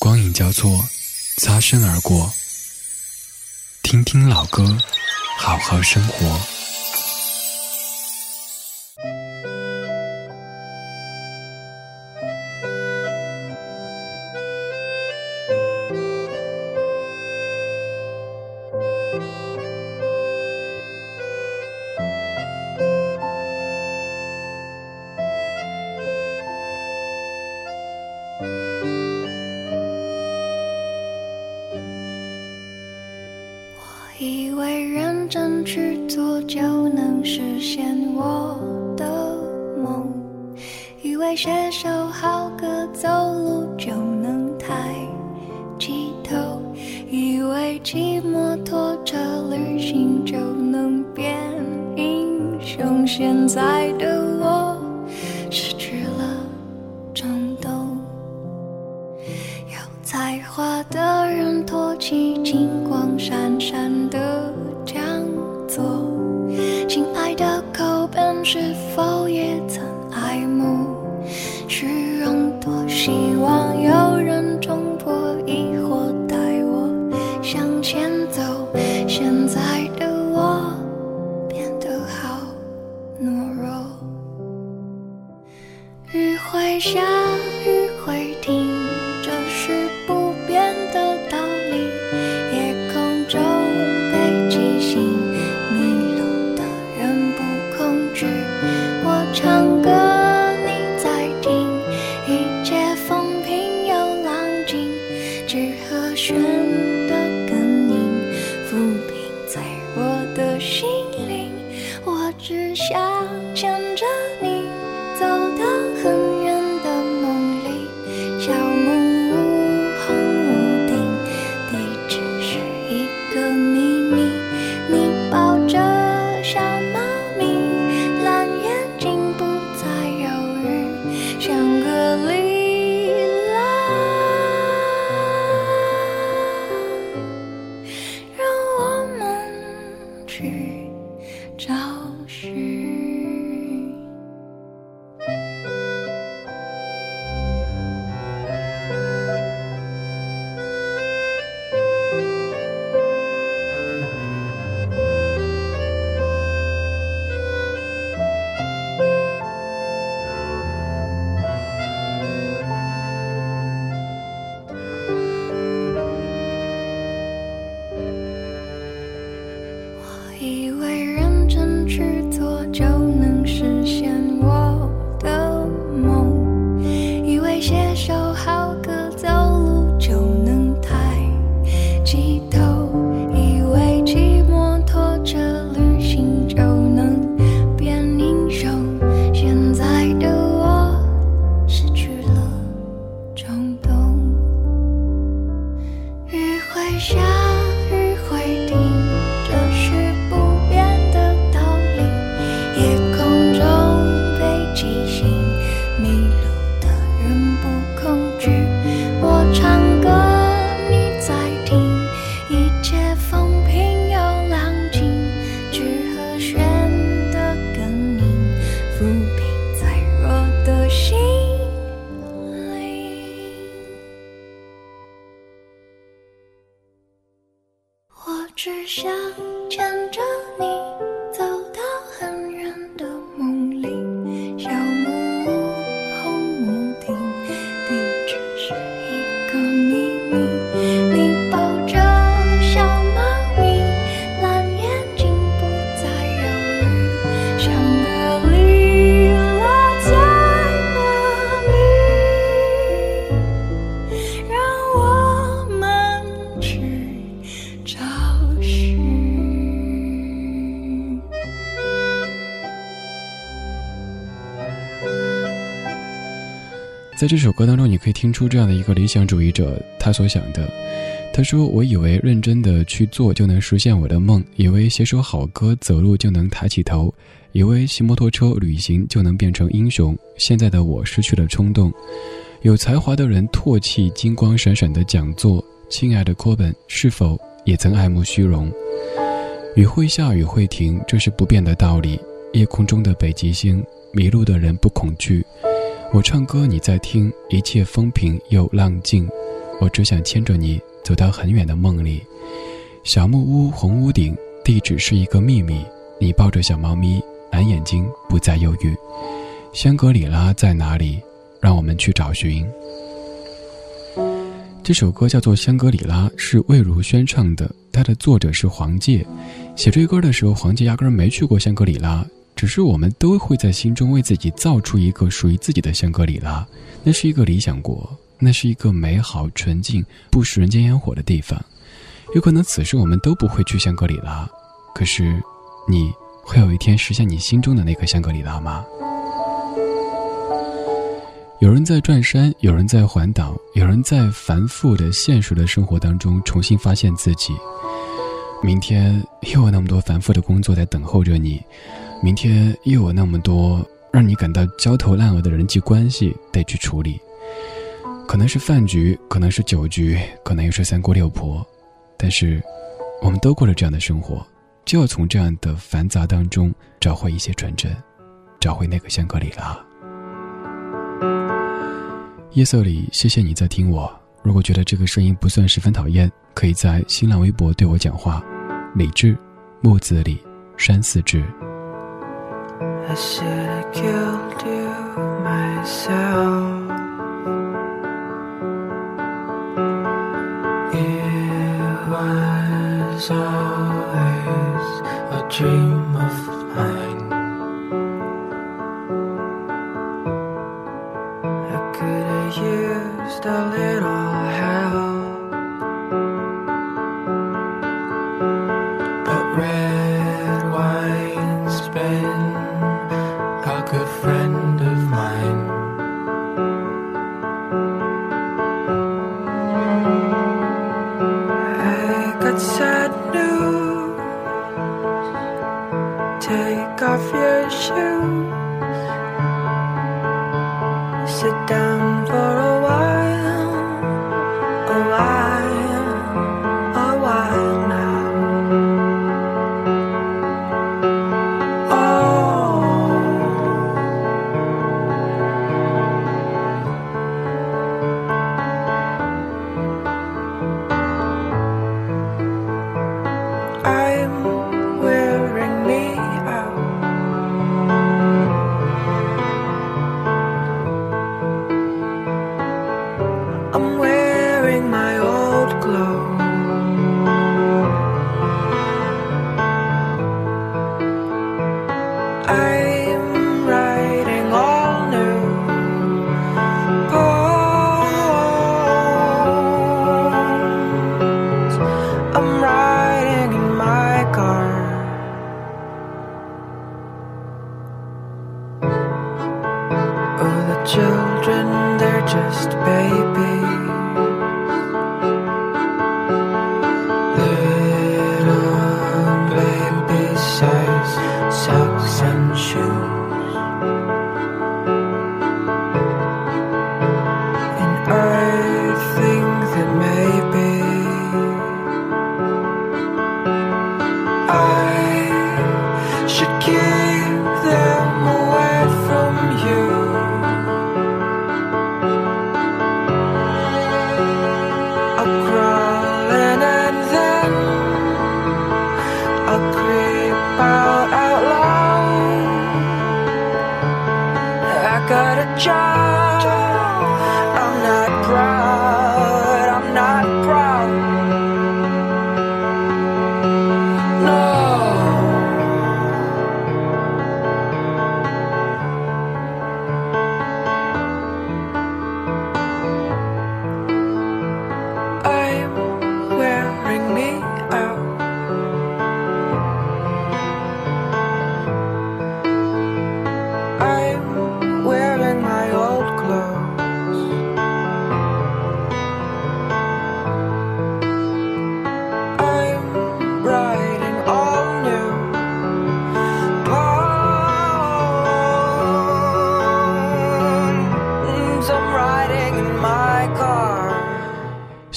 光影交错，擦身而过。听听老歌，好好生活。真去做就能实现我的梦。以为写首好歌，走路就能抬起头，以为骑摩托车旅行就能变英雄，现在的我失去了冲动。有才华的人托起金光闪前走现在的我变得好懦弱。雨会下雨会停这是不变的道理夜空中北极星迷路的人不恐惧我唱歌你在听。一切风平又浪静只和弦下。在这首歌当中，你可以听出这样的一个理想主义者他所想的。他说：“我以为认真的去做就能实现我的梦，以为写首好歌走路就能抬起头，以为骑摩托车旅行就能变成英雄。现在的我失去了冲动。有才华的人唾弃金光闪闪的讲座。亲爱的柯本，是否也曾爱慕虚荣？雨会下，雨会停，这是不变的道理。夜空中的北极星，迷路的人不恐惧。”我唱歌，你在听，一切风平又浪静，我只想牵着你走到很远的梦里。小木屋，红屋顶，地址是一个秘密。你抱着小猫咪，蓝眼睛，不再忧郁。香格里拉在哪里？让我们去找寻。这首歌叫做《香格里拉》，是魏如萱唱的，它的作者是黄玠。写这歌的时候，黄玠压根儿没去过香格里拉，只是我们都会在心中为自己造出一个属于自己的香格里拉，那是一个理想国，那是一个美好、纯净、不食人间烟火的地方。有可能此时我们都不会去香格里拉，可是，你会有一天实现你心中的那个香格里拉吗？有人在转山，有人在环岛，有人在繁复的现实的生活当中重新发现自己。明天又有那么多繁复的工作在等候着你，明天又有那么多让你感到焦头烂额的人际关系得去处理。可能是饭局，可能是酒局，可能又是三姑六婆。但是，我们都过了这样的生活，就要从这样的繁杂当中找回一些纯真，找回那个香格里拉。夜色里，谢谢你在听我。如果觉得这个声音不算十分讨厌，可以在新浪微博对我讲话。李志，木子李，山寺志。I should have killed you myself. It was always a dream.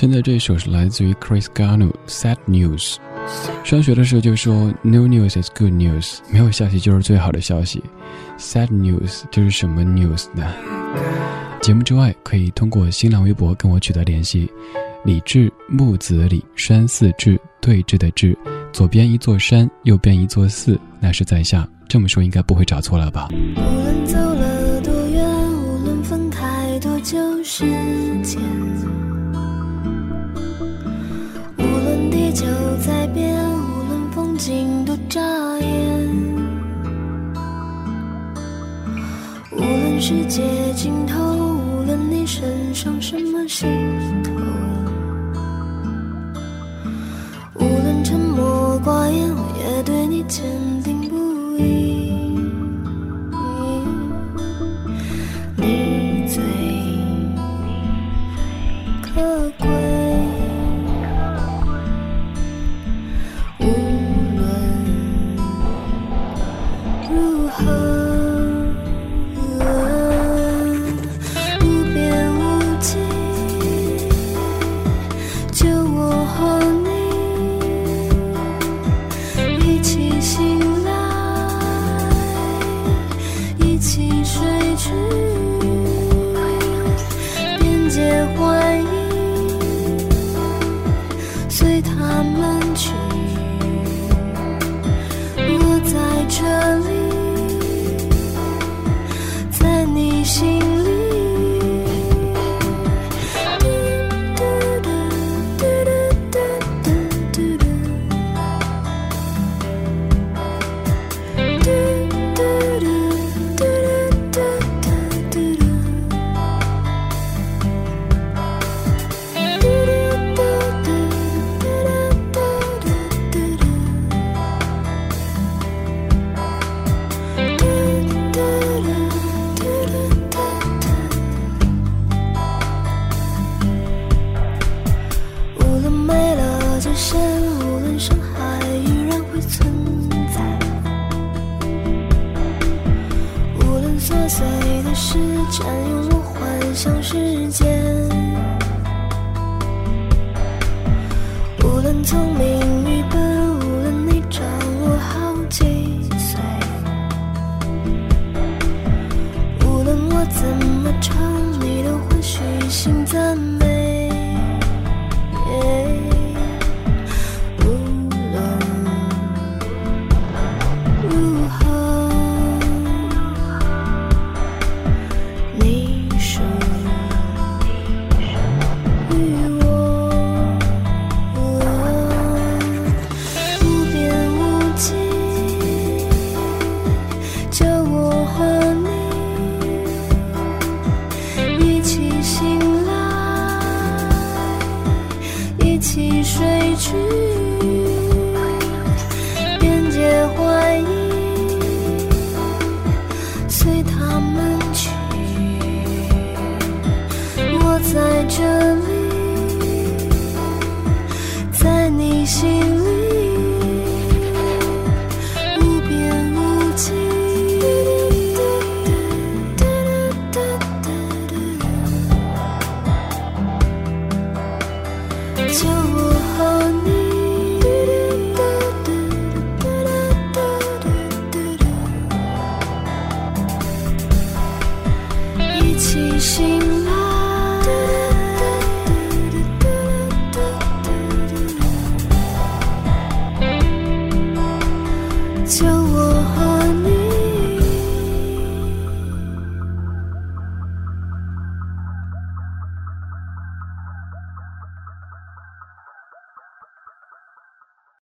现在这首是来自于 Chris Garno Sad News。上学的时候就说 No news is good news，没有消息就是最好的消息。Sad news 这是什么 news 呢？节目之外，可以通过新浪微博跟我取得联系。李志木子李山寺志对峙的志，左边一座山，右边一座寺，那是在下。这么说应该不会找错了吧？无论走了多远，无论分开多久时间，世界尽头，无论你身上什么心头。无论沉默寡言，我也对你坚心。怎么？在这里在你心